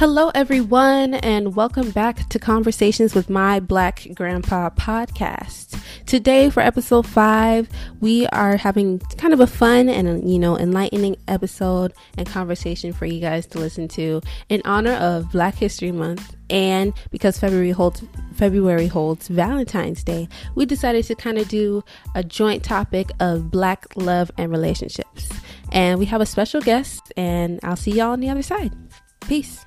Hello, everyone, and welcome back to Conversations with My Black Grandpa podcast. Today, for episode five, we are having kind of a fun and, you know, enlightening episode and conversation for you guys to listen to in honor of Black History Month. And because February holds February holds Valentine's Day, we decided to kind of do a joint topic of black love and relationships. And we have a special guest, and I'll see y'all on the other side. Peace.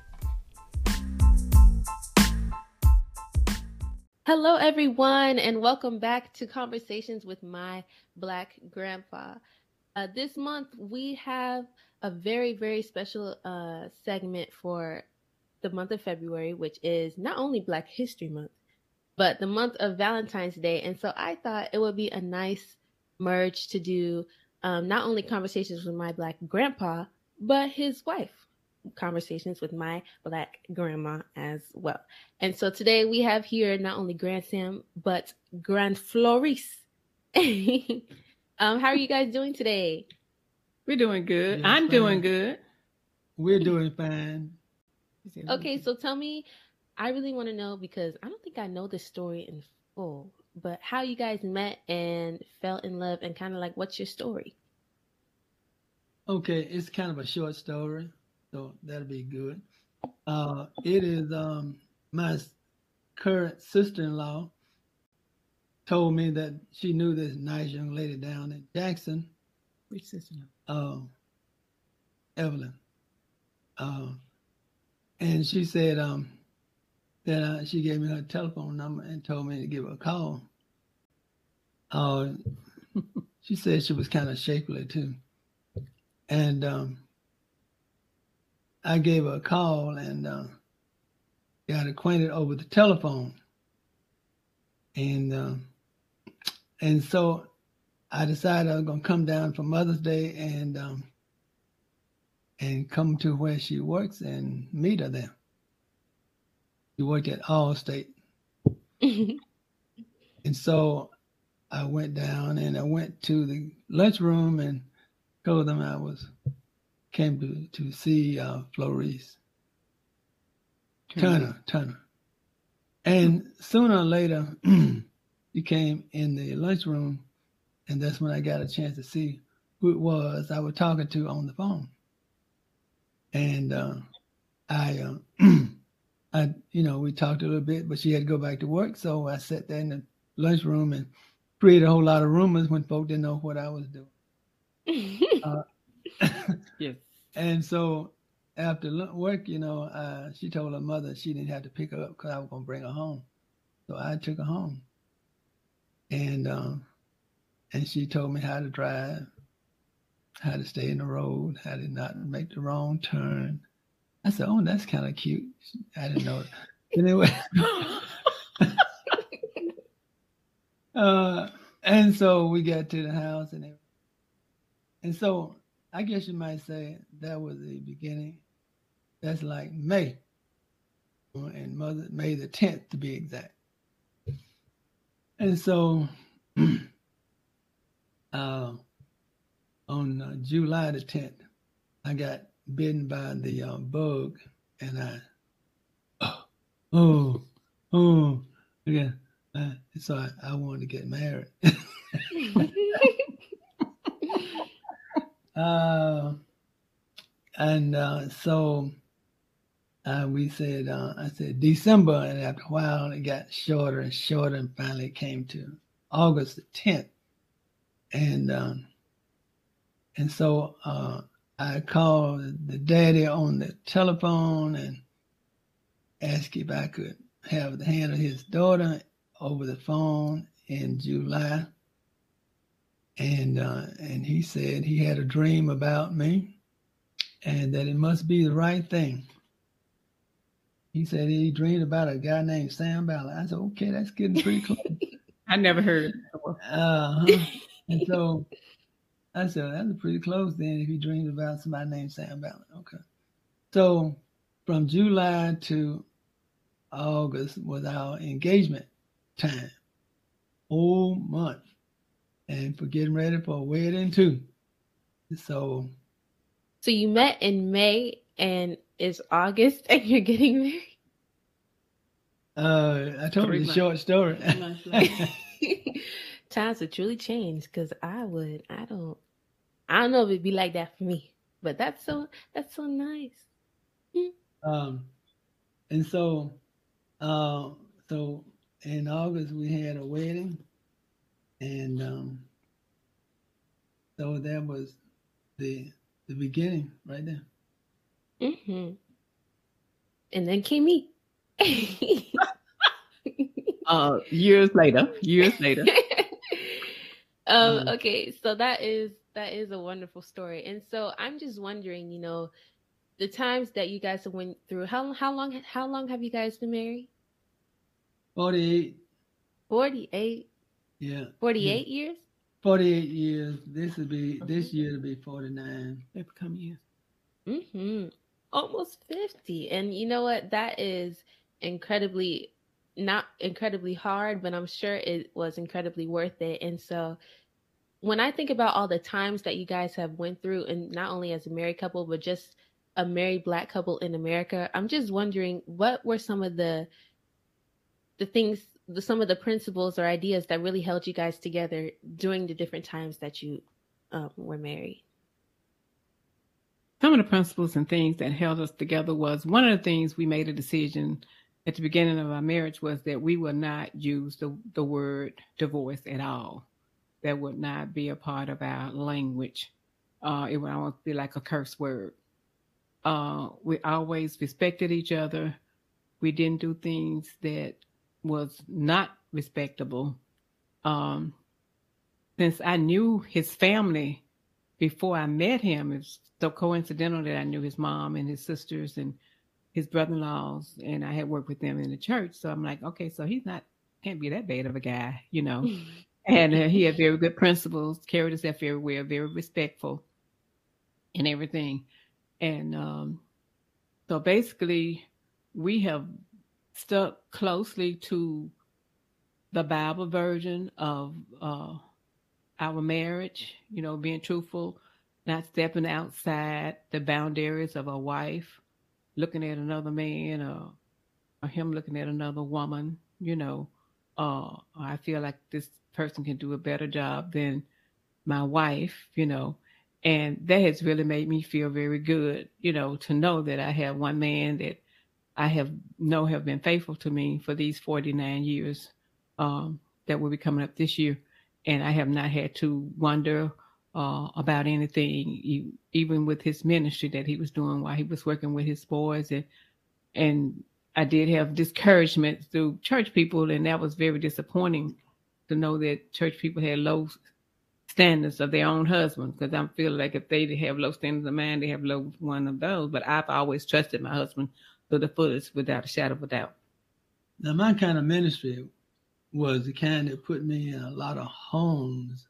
Hello, everyone, and welcome back to Conversations with My Black Grandpa. Uh, this month, we have a very, very special uh, segment for the month of February, which is not only Black History Month, but the month of Valentine's Day. And so I thought it would be a nice merge to do um, not only conversations with my Black grandpa, but his wife conversations with my black grandma as well. And so today we have here not only Grand Sam, but Grand Florice. um, how are you guys doing today? We're doing good. Yes, I'm fine. doing good. We're doing fine. Okay, so tell me, I really want to know because I don't think I know this story in full, but how you guys met and fell in love and kind of like what's your story? Okay, it's kind of a short story so that'll be good. Uh, it is um, my current sister-in-law told me that she knew this nice young lady down in Jackson. Which sister? Uh, Evelyn. Uh, and she said um, that uh, she gave me her telephone number and told me to give her a call. Uh, she said she was kind of shapely too. And um, I gave her a call and uh, got acquainted over the telephone. And uh, and so I decided I was gonna come down for Mother's Day and um, and come to where she works and meet her there. She worked at Allstate. and so I went down and I went to the lunchroom and told them I was came to, to see uh, Florice. Turner, Turner. And sooner or later, he came in the lunchroom, and that's when I got a chance to see who it was I was talking to on the phone. And uh, I, uh, I, you know, we talked a little bit, but she had to go back to work, so I sat there in the lunchroom and created a whole lot of rumors when folk didn't know what I was doing. uh, yes. And so after work, you know, uh, she told her mother she didn't have to pick her up because I was gonna bring her home. So I took her home, and um, and she told me how to drive, how to stay in the road, how to not make the wrong turn. I said, "Oh, that's kind of cute." I didn't know it. Anyway, uh, and so we got to the house and. And so I guess you might say that was the beginning. That's like May, and Mother May the tenth to be exact. And so, uh, on uh, July the tenth, I got bitten by the uh, bug, and I, oh, oh, oh, again. Uh, so I, I wanted to get married. Uh, and uh, so uh, we said, uh, I said December, and after a while it got shorter and shorter, and finally came to August the 10th. And um, and so uh, I called the daddy on the telephone and asked if I could have the hand of his daughter over the phone in July and uh, and he said he had a dream about me, and that it must be the right thing. He said he dreamed about a guy named Sam Ballard. I said, okay, that's getting pretty close. I never heard. Uh-huh. and so I said, that's pretty close then if he dreamed about somebody named Sam Ballard. Okay. So from July to August was our engagement time. Whole month and for getting ready for a wedding too. So So you met in May and it's August and you're getting married? Uh, I told you the short story. Times have truly changed because I would, I don't, I don't know if it'd be like that for me, but that's so, that's so nice. Um, and so, uh, so in August we had a wedding, and um, so that was the the beginning right there. Mm-hmm. And then came me. uh, years later, years later. um, um, okay, so that is that is a wonderful story, and so I'm just wondering, you know, the times that you guys have went through. How how long how long have you guys been married? Forty eight. Forty eight. Yeah. Forty eight yeah. years. Forty eight years. This would be this year to be forty nine. They become years. Mm-hmm. Almost fifty, and you know what? That is incredibly not incredibly hard, but I'm sure it was incredibly worth it. And so when I think about all the times that you guys have went through and not only as a married couple but just a married black couple in America, I'm just wondering what were some of the the things the, some of the principles or ideas that really held you guys together during the different times that you um, were married? Some of the principles and things that held us together was one of the things we made a decision at the beginning of our marriage was that we would not use the, the word divorce at all. That would not be a part of our language. Uh, it would almost be like a curse word. Uh, we always respected each other. We didn't do things that was not respectable. Um, since I knew his family before I met him, it's so coincidental that I knew his mom and his sisters and his brother-in-laws and I had worked with them in the church. So I'm like, okay, so he's not can't be that bad of a guy, you know. and uh, he had very good principles, carried himself very well, very respectful, and everything. And um, so basically, we have stuck closely to the Bible version of uh, our marriage. You know, being truthful, not stepping outside the boundaries of a wife looking at another man or, or him looking at another woman, you know, uh, I feel like this person can do a better job than my wife, you know, and that has really made me feel very good, you know, to know that I have one man that I have know have been faithful to me for these 49 years um, that will be coming up this year. And I have not had to wonder uh, about anything, even with his ministry that he was doing while he was working with his boys. And, and I did have discouragement through church people, and that was very disappointing to know that church people had low standards of their own husbands. Because I feel like if they have low standards of man, they have low one of those. But I've always trusted my husband to the fullest, without a shadow of a doubt. Now, my kind of ministry was the kind that put me in a lot of homes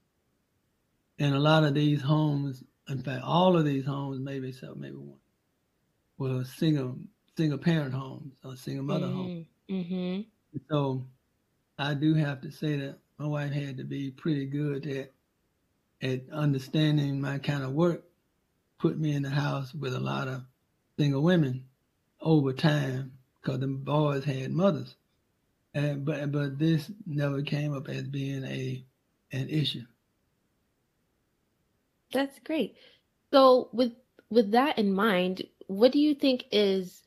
and a lot of these homes, in fact, all of these homes, maybe except maybe one, were single single parent homes or single mother mm-hmm. homes. Mm-hmm. So I do have to say that my wife had to be pretty good at at understanding my kind of work, put me in the house with a lot of single women over time because the boys had mothers. And, but but this never came up as being a an issue. That's great. So with with that in mind, what do you think is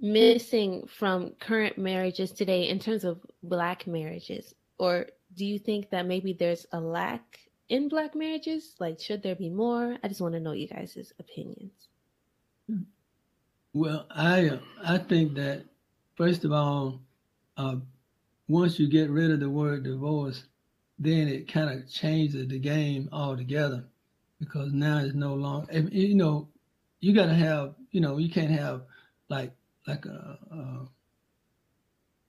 missing from current marriages today in terms of black marriages? Or do you think that maybe there's a lack in black marriages? Like should there be more? I just want to know you guys' opinions. Well, I I think that first of all, uh, once you get rid of the word divorce, then it kind of changes the game altogether because now it's no longer you know you got to have you know you can't have like like a, a,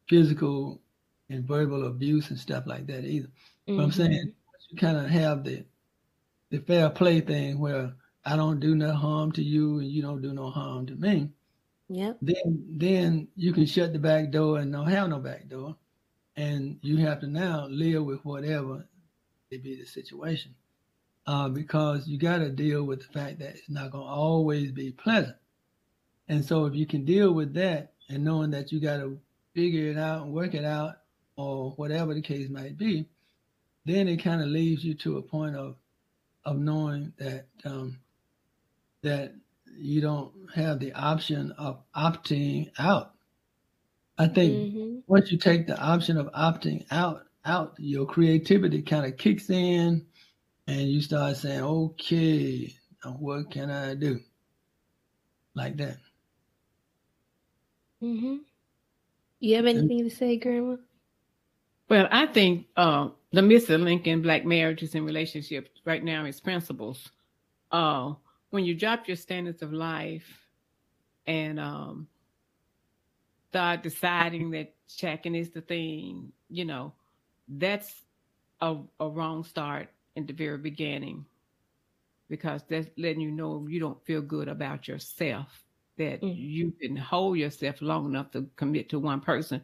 physical and verbal abuse and stuff like that either. Mm-hmm. But I'm saying you kind of have the the fair play thing where I don't do no harm to you and you don't do no harm to me. Yep. Then then you can shut the back door and don't have no back door, and you have to now live with whatever it be the situation uh, because you got to deal with the fact that it's not going to always be pleasant. And so if you can deal with that and knowing that you got to figure it out and work it out or whatever the case might be, then it kind of leaves you to a point of of knowing that um, that you don't have the option of opting out. I think mm-hmm. once you take the option of opting out, out your creativity kind of kicks in, and you start saying, "Okay, what can I do?" Like that. Mhm. You have anything and, to say, Grandma? Well, I think uh, the missing link in black marriages and relationships right now is principles. Uh, when you drop your standards of life and um, start deciding that checking is the thing, you know, that's a, a wrong start in the very beginning because that's letting you know you don't feel good about yourself, that mm. you can hold yourself long enough to commit to one person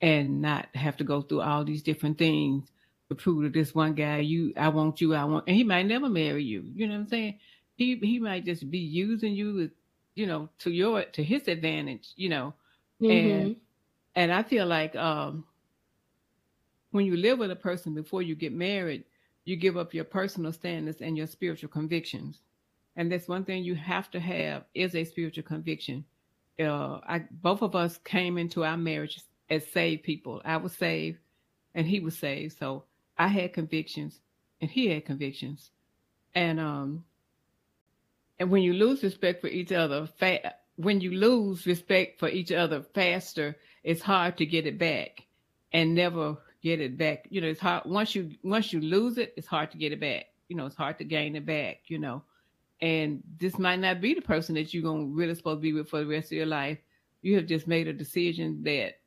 and not have to go through all these different things to prove to this one guy, you, I want you, I want, and he might never marry you. You know what I'm saying? He he might just be using you, you know, to your to his advantage. You know, mm-hmm. and and I feel like um, when you live with a person before you get married, you give up your personal standards and your spiritual convictions. And that's one thing you have to have is a spiritual conviction. Uh, I, both of us came into our marriage as saved people. I was saved and he was saved. So I had convictions and he had convictions. And um and when you lose respect for each other, fa- when you lose respect for each other faster, it's hard to get it back and never get it back. You know, it's hard once you once you lose it, it's hard to get it back. You know, it's hard to gain it back, you know. And this might not be the person that you're gonna really supposed to be with for the rest of your life. You have just made a decision that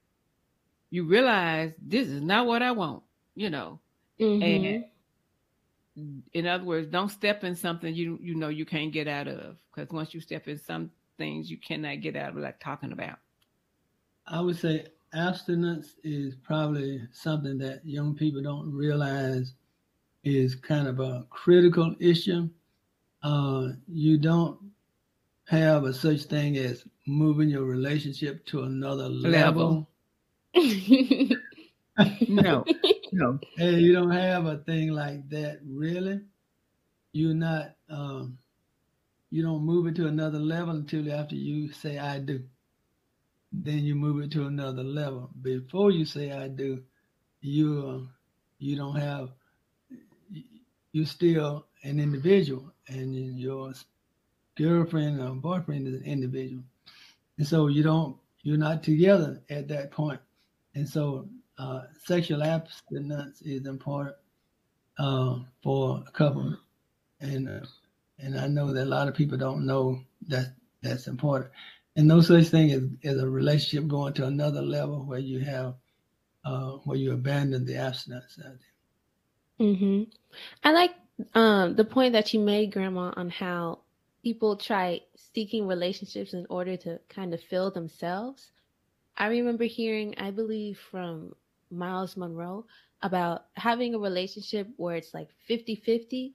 you realize this is not what I want, you know. Mm-hmm. And in other words, don't step in something you you know you can't get out of because once you step in some things you cannot get out of, like talking about. I would say abstinence is probably something that young people don't realize is kind of a critical issue. Uh, you don't have a such thing as moving your relationship to another level. level no, no. Hey, you don't have a thing like that, really. You're not. Um, you don't move it to another level until after you say "I do." Then you move it to another level. Before you say "I do," you uh, you don't have. You're still an individual, and your girlfriend or boyfriend is an individual, and so you don't. You're not together at that point and so uh, sexual abstinence is important uh, for a couple, and uh, and I know that a lot of people don't know that that's important. And no such thing as, as a relationship going to another level where you have uh, where you abandon the abstinence. Mm-hmm. I like um, the point that you made, Grandma, on how people try seeking relationships in order to kind of fill themselves. I remember hearing, I believe, from Myles Munroe about having a relationship where it's like 50 50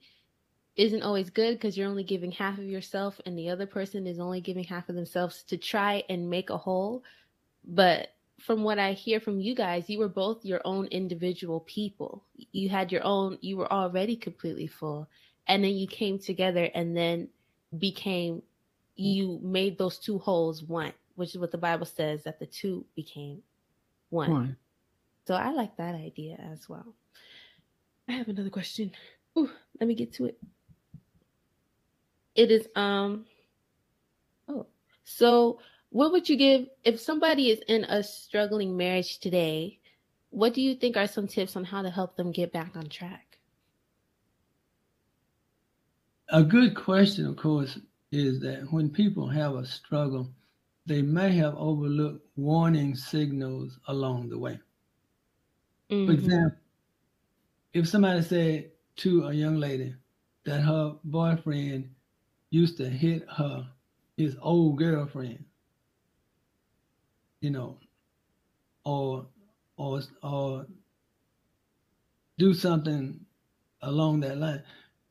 isn't always good because you're only giving half of yourself and the other person is only giving half of themselves to try and make a whole. But from what I hear from you guys, you were both your own individual people. You had your own, you were already completely full. And then you came together and then became, you made those two wholes one which is what the Bible says that the two became one. one. So I like that idea as well. I have another question. Ooh, let me get to it. It is um oh so what would you give if somebody is in a struggling marriage today? What do you think are some tips on how to help them get back on track? A good question, of course, is that when people have a struggle, they may have overlooked warning signals along the way. Mm-hmm. For example, if somebody said to a young lady that her boyfriend used to hit her, his old girlfriend, you know, or or or do something along that line,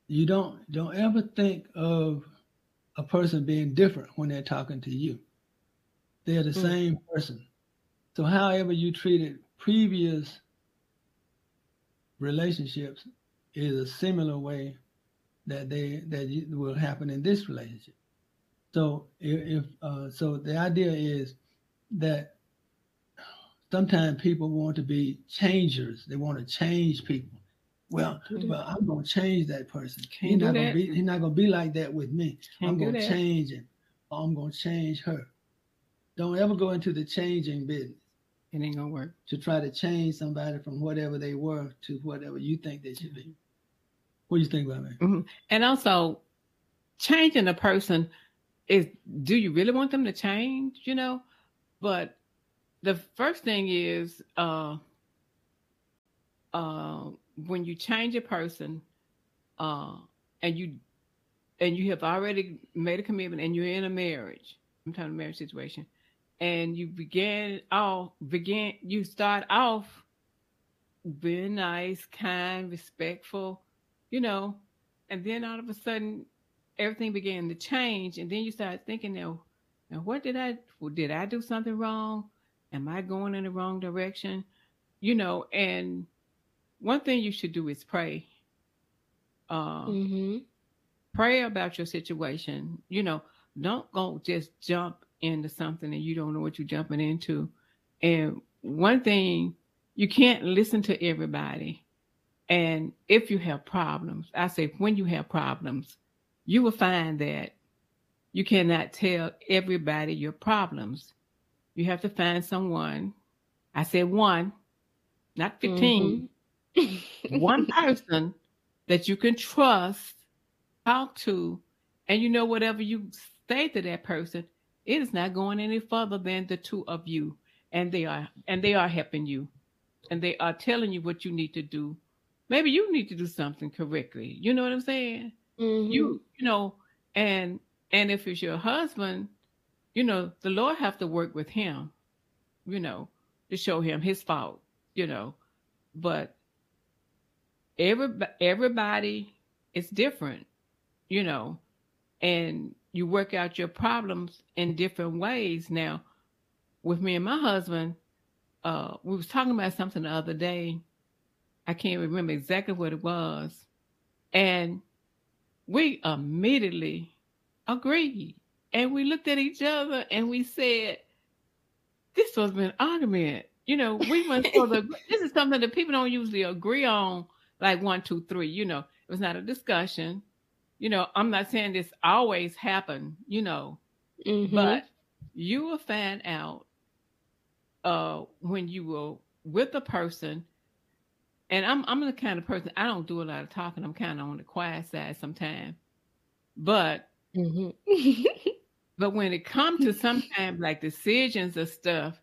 you don't don't ever think of a person being different when they're talking to you They're the mm. same person. So however you treated previous relationships is a similar way that they that will happen in this relationship. So if, if uh, so, the idea is that sometimes people want to be changers. They want to change people. Well, well, I'm gonna change that person. Can't he's not gonna be he's not gonna be like that with me. Can't I'm gonna change him. I'm gonna change her. Don't ever go into the changing business. It ain't gonna work. To try to change somebody from whatever they were to whatever you think they should be. What do you think about that? Mm-hmm. And also, changing a person is do you really want them to change? You know, but the first thing is uh, uh, when you change a person, uh, and you and you have already made a commitment and you're in a marriage, kind of marriage situation, and you begin off begin you start off being nice, kind, respectful, you know, and then all of a sudden everything began to change, and then you start thinking, now, now what did I did I do something wrong? Am I going in the wrong direction? You know, and one thing you should do is pray. Uh, mm-hmm. Pray about your situation. You know, don't go just jump into something and you don't know what you're jumping into. And one thing, you can't listen to everybody. And if you have problems, I say when you have problems, you will find that you cannot tell everybody your problems. You have to find someone. I said one, not 15. Mm-hmm. one person that you can trust, talk to, and you know whatever you say to that person, it is not going any further than the two of you. And they are and they are helping you. And they are telling you what you need to do. Maybe you need to do something correctly. You know what I'm saying? Mm-hmm. You you know, and and if it's your husband, you know, the Lord have to work with him, you know, to show him his fault, you know. But every everybody is different, you know, and you work out your problems in different ways. Now, with me and my husband, uh, we was talking about something the other day. I can't remember exactly what it was. And we immediately agreed. And we looked at each other and we said, This was an argument. You know, we went for the this is something that people don't usually agree on, like one, two, three. You know, it was not a discussion you know, I'm not saying this always happen, you know, mm-hmm. but you will find out uh when you will with a person and I'm I'm the kind of person I don't do a lot of talking. I'm kind of on the quiet side sometimes. But mm-hmm. but when it comes to sometimes like decisions or stuff,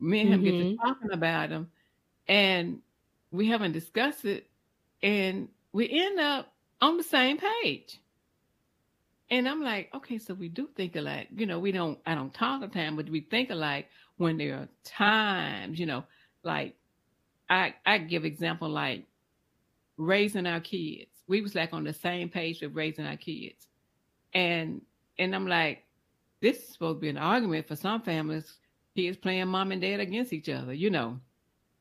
me and him mm-hmm. get to mm-hmm. talking about them and we haven't discussed it and we end up on the same page. And I'm like, okay, so we do think alike. You know, we don't, I don't talk the time, but we think alike when there are times, you know, like I, I give example like raising our kids. We was like on the same page with raising our kids. And, and I'm like, this is supposed to be an argument for some families, kids playing mom and dad against each other, you know,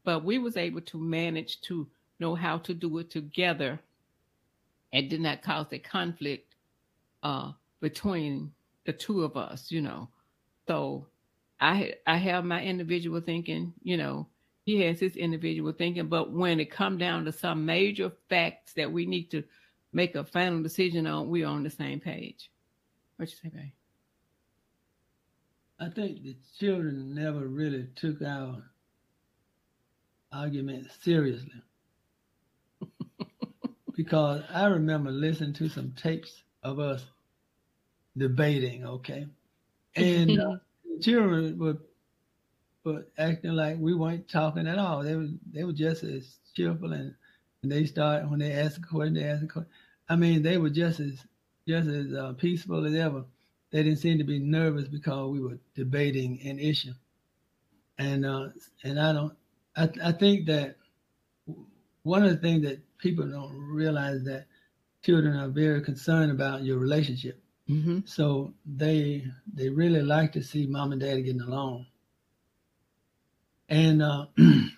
but we was able to manage to know how to do it together it did not cause a conflict uh, between the two of us, you know. So I I have my individual thinking, you know, he has his individual thinking, but when it come down to some major facts that we need to make a final decision on, we're on the same page. What you say, babe? I think the children never really took our argument seriously because I remember listening to some tapes of us debating, okay? And uh, children were, were acting like we weren't talking at all. They were they were just as cheerful and, and they start when they ask a question, they ask a question. I mean, they were just as just as uh, peaceful as ever. They didn't seem to be nervous because we were debating an issue. And uh, and I don't I I think that one of the things that people don't realize that children are very concerned about your relationship. Mm-hmm. So they they really like to see mom and dad getting along. And uh, and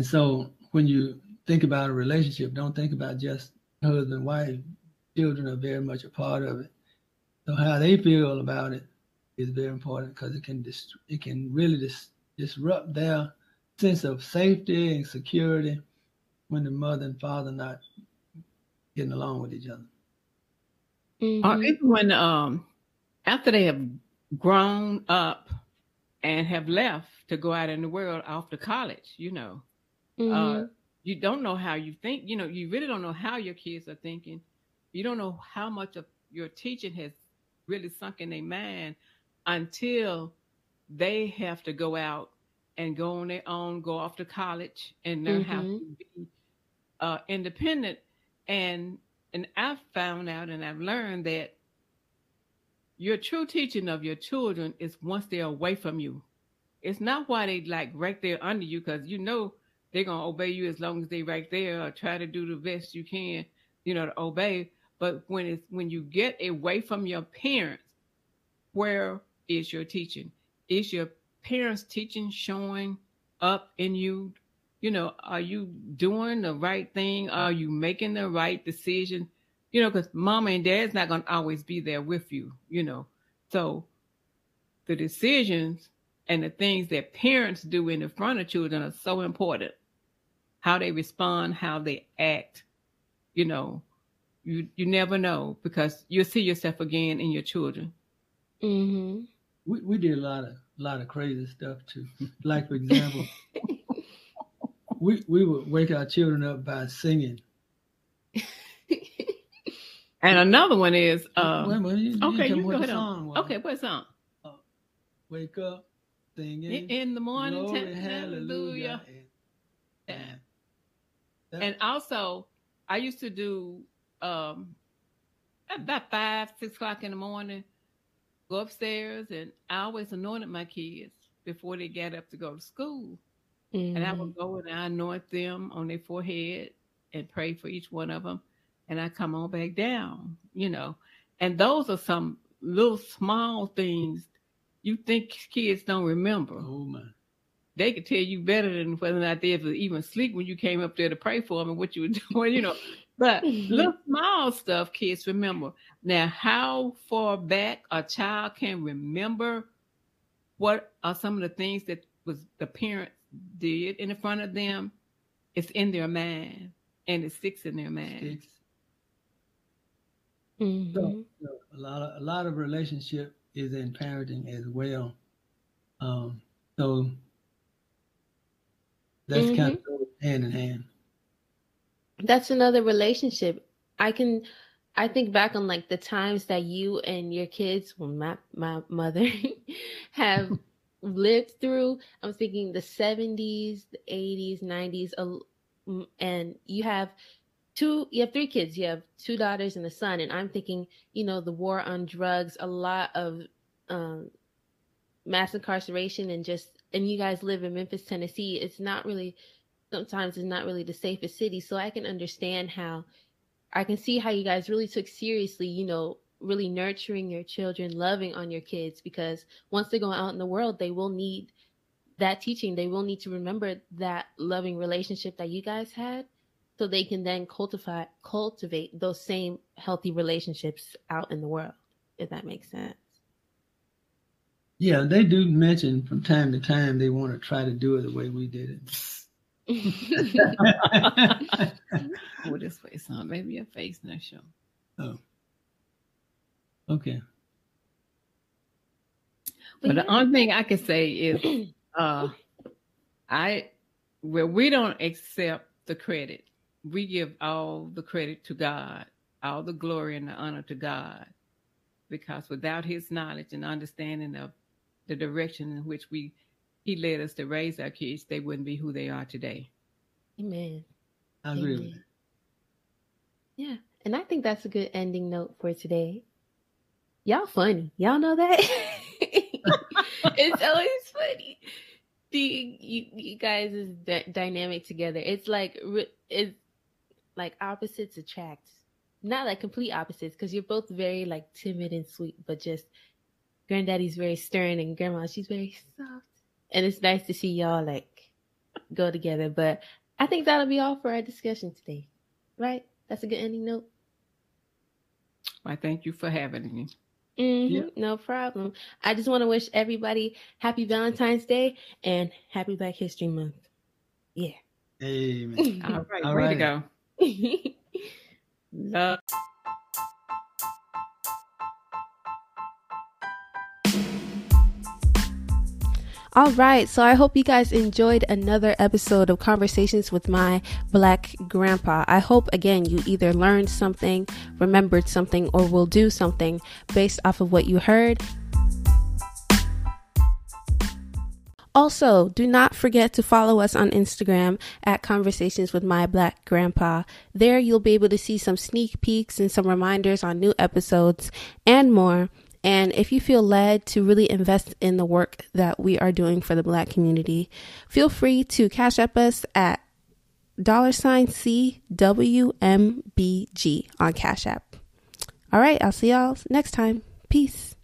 so when you think about a relationship, don't think about just husband wife. Children are very much a part of it. So how they feel about it is very important because it can dis- it can really dis- disrupt their sense of safety and security when the mother and father not getting along with each other. Mm-hmm. Or even when um after they have grown up and have left to go out in the world off to college, you know, uh, mm-hmm. uh, you don't know how you think. You know, you really don't know how your kids are thinking. You don't know how much of your teaching has really sunk in their mind until they have to go out and go on their own, go off to college and learn mm-hmm. how to be uh, independent. And and I've found out and I've learned that your true teaching of your children is once they're away from you. It's not why they like right there under you, because you know they're gonna obey you as long as they right there or try to do the best you can, you know, to obey. But when it's when you get away from your parents, where is your teaching? Is your parents' teaching showing up in you? You know, are you doing the right thing? Are you making the right decision? You know, because mama and dad's not going to always be there with you, you know. So the decisions and the things that parents do in the front of children are so important. How they respond, how they act, you know, you you never know because you'll see yourself again in your children. Mm-hmm we, we did a lot of a lot of crazy stuff too. Like for example, we we would wake our children up by singing. and another one is uh, wait, wait, you, okay, you, you go ahead on. Okay, what song? Uh, wake up, singing in the morning. Glory, hallelujah. And, and, and also, I used to do um, about five, six o'clock in the morning go upstairs and I always anointed my kids before they got up to go to school. Mm-hmm. And I would mm-hmm. go and I anoint them on their forehead and pray for each one of them. And I come on back down, you know. And those are some little small things you think kids don't remember. Oh man. They could tell you better than whether or not they ever even sleep when you came up there to pray for them and what you were doing, you know. But little small stuff kids remember. Now, how far back a child can remember what are some of the things that was the parents did in front of them, it's in their mind and it sticks in their mind. Mm-hmm. So, so, a lot of a lot of relationship is in parenting as well. Um, so that's mm-hmm. kind of hand in hand that's another relationship. I can I think back on like the times that you and your kids, well, my my mother, have lived through. I'm thinking the 70s, the 80s, 90s, and you have two, you have three kids. You have two daughters and a son, and I'm thinking, you know, the war on drugs, a lot of um, mass incarceration, and just, and you guys live in Memphis, Tennessee. It's not really sometimes is not really the safest city. So I can understand how I can see how you guys really took seriously, you know, really nurturing your children, loving on your kids, because once they go out in the world, they will need that teaching. They will need to remember that loving relationship that you guys had so they can then cultivate cultivate those same healthy relationships out in the world, if that makes sense. Yeah, they do mention from time to time they want to try to do it the way we did it. oh, this face on. Maybe your face no show. Oh. Okay. But the only thing I can say is uh I well we don't accept the credit. We give all the credit to God, all the glory and the honor to God. Because without his knowledge and understanding of the direction in which we he led us to raise our kids, they wouldn't be who they are today. Amen. Oh, I agree Amen. with that. Yeah. And I think that's a good ending note for today. Y'all funny. Y'all know that? it's always funny. The you, you guys is d- dynamic together. It's like it's like opposites attract. not like complete opposites because you're both very like timid and sweet, but just granddaddy's very stern and grandma she's very soft. And it's nice to see y'all like go together. But I think that'll be all for our discussion today. Right? That's a good ending note. I thank you for having me. Mm-hmm, yeah. No problem. I just want to wish everybody happy Valentine's Day and happy Black History Month. Yeah. Amen. All right. All way right. to go. Love. All right, so I hope you guys enjoyed another episode of Conversations with my Black Grandpa. I hope again you either learned something, remembered something, or will do something based off of what you heard. Also, do not forget to follow us on Instagram at Conversations with My Black Grandpa. There you'll be able to see some sneak peeks and some reminders on new episodes and more. And if you feel led to really invest in the work that we are doing for the Black community, feel free to Cash App us at dollar sign CWMBG on Cash App. All right, I'll see y'all next time. Peace.